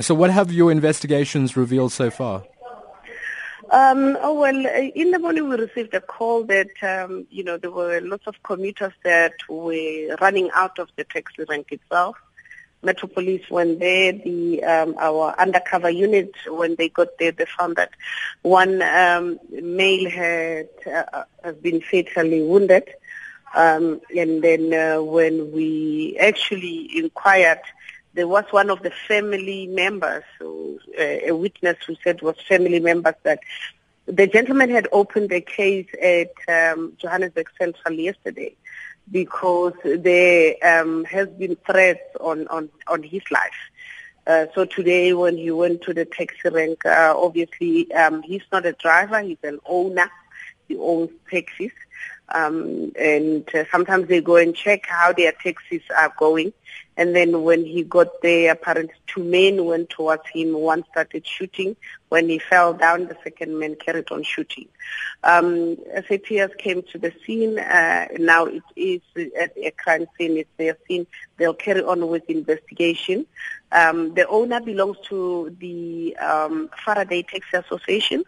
So what have your investigations revealed so far? Um, oh well, in the morning we received a call that um, you know there were lots of commuters that were running out of the taxi rank itself. Metro Police went there. The um, our undercover unit when they got there, they found that one um, male had uh, has been fatally wounded. Um, and then uh, when we actually inquired, there was one of the family members, uh, a witness who said was family members that the gentleman had opened a case at um, Johannesburg Central yesterday because there um, has been threats on, on, on his life. Uh, so today when he went to the taxi rank, uh, obviously um, he's not a driver, he's an owner. Owns taxis. Um, and uh, sometimes they go and check how their taxis are going. And then when he got there, apparently two men went towards him. One started shooting. When he fell down, the second man carried on shooting. Um, SAPS came to the scene. Uh, now it is at a crime scene. It's their scene. They'll carry on with investigation. Um, the owner belongs to the um, Faraday Taxi Association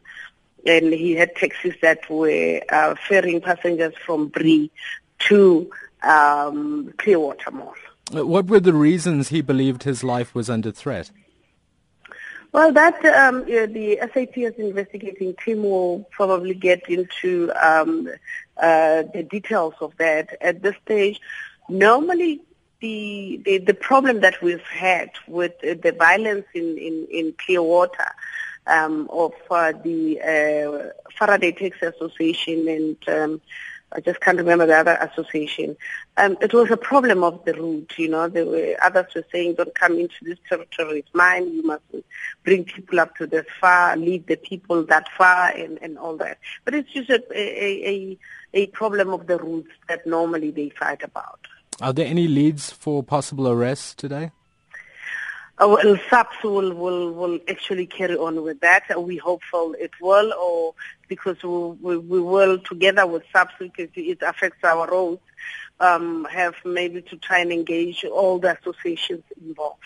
and he had taxis that were uh, ferrying passengers from Bree to um, Clearwater Mall. Uh, what were the reasons he believed his life was under threat? Well, that um, yeah, the SAPS investigating team will probably get into um, uh, the details of that at this stage. Normally, the, the, the problem that we've had with the violence in, in, in Clearwater um, of uh, the uh, Faraday Taxi Association and um, I just can't remember the other association. Um, it was a problem of the route, you know. There were others were saying, "Don't come into this territory; it's mine. You must bring people up to this far, leave the people that far, and, and all that." But it's just a, a, a, a problem of the routes that normally they fight about. Are there any leads for possible arrests today? Uh, well, SAPS will, will, will actually carry on with that. We hopeful it will, or because we, we, will, together with SAPS, because it affects our roads, um, have maybe to try and engage all the associations involved.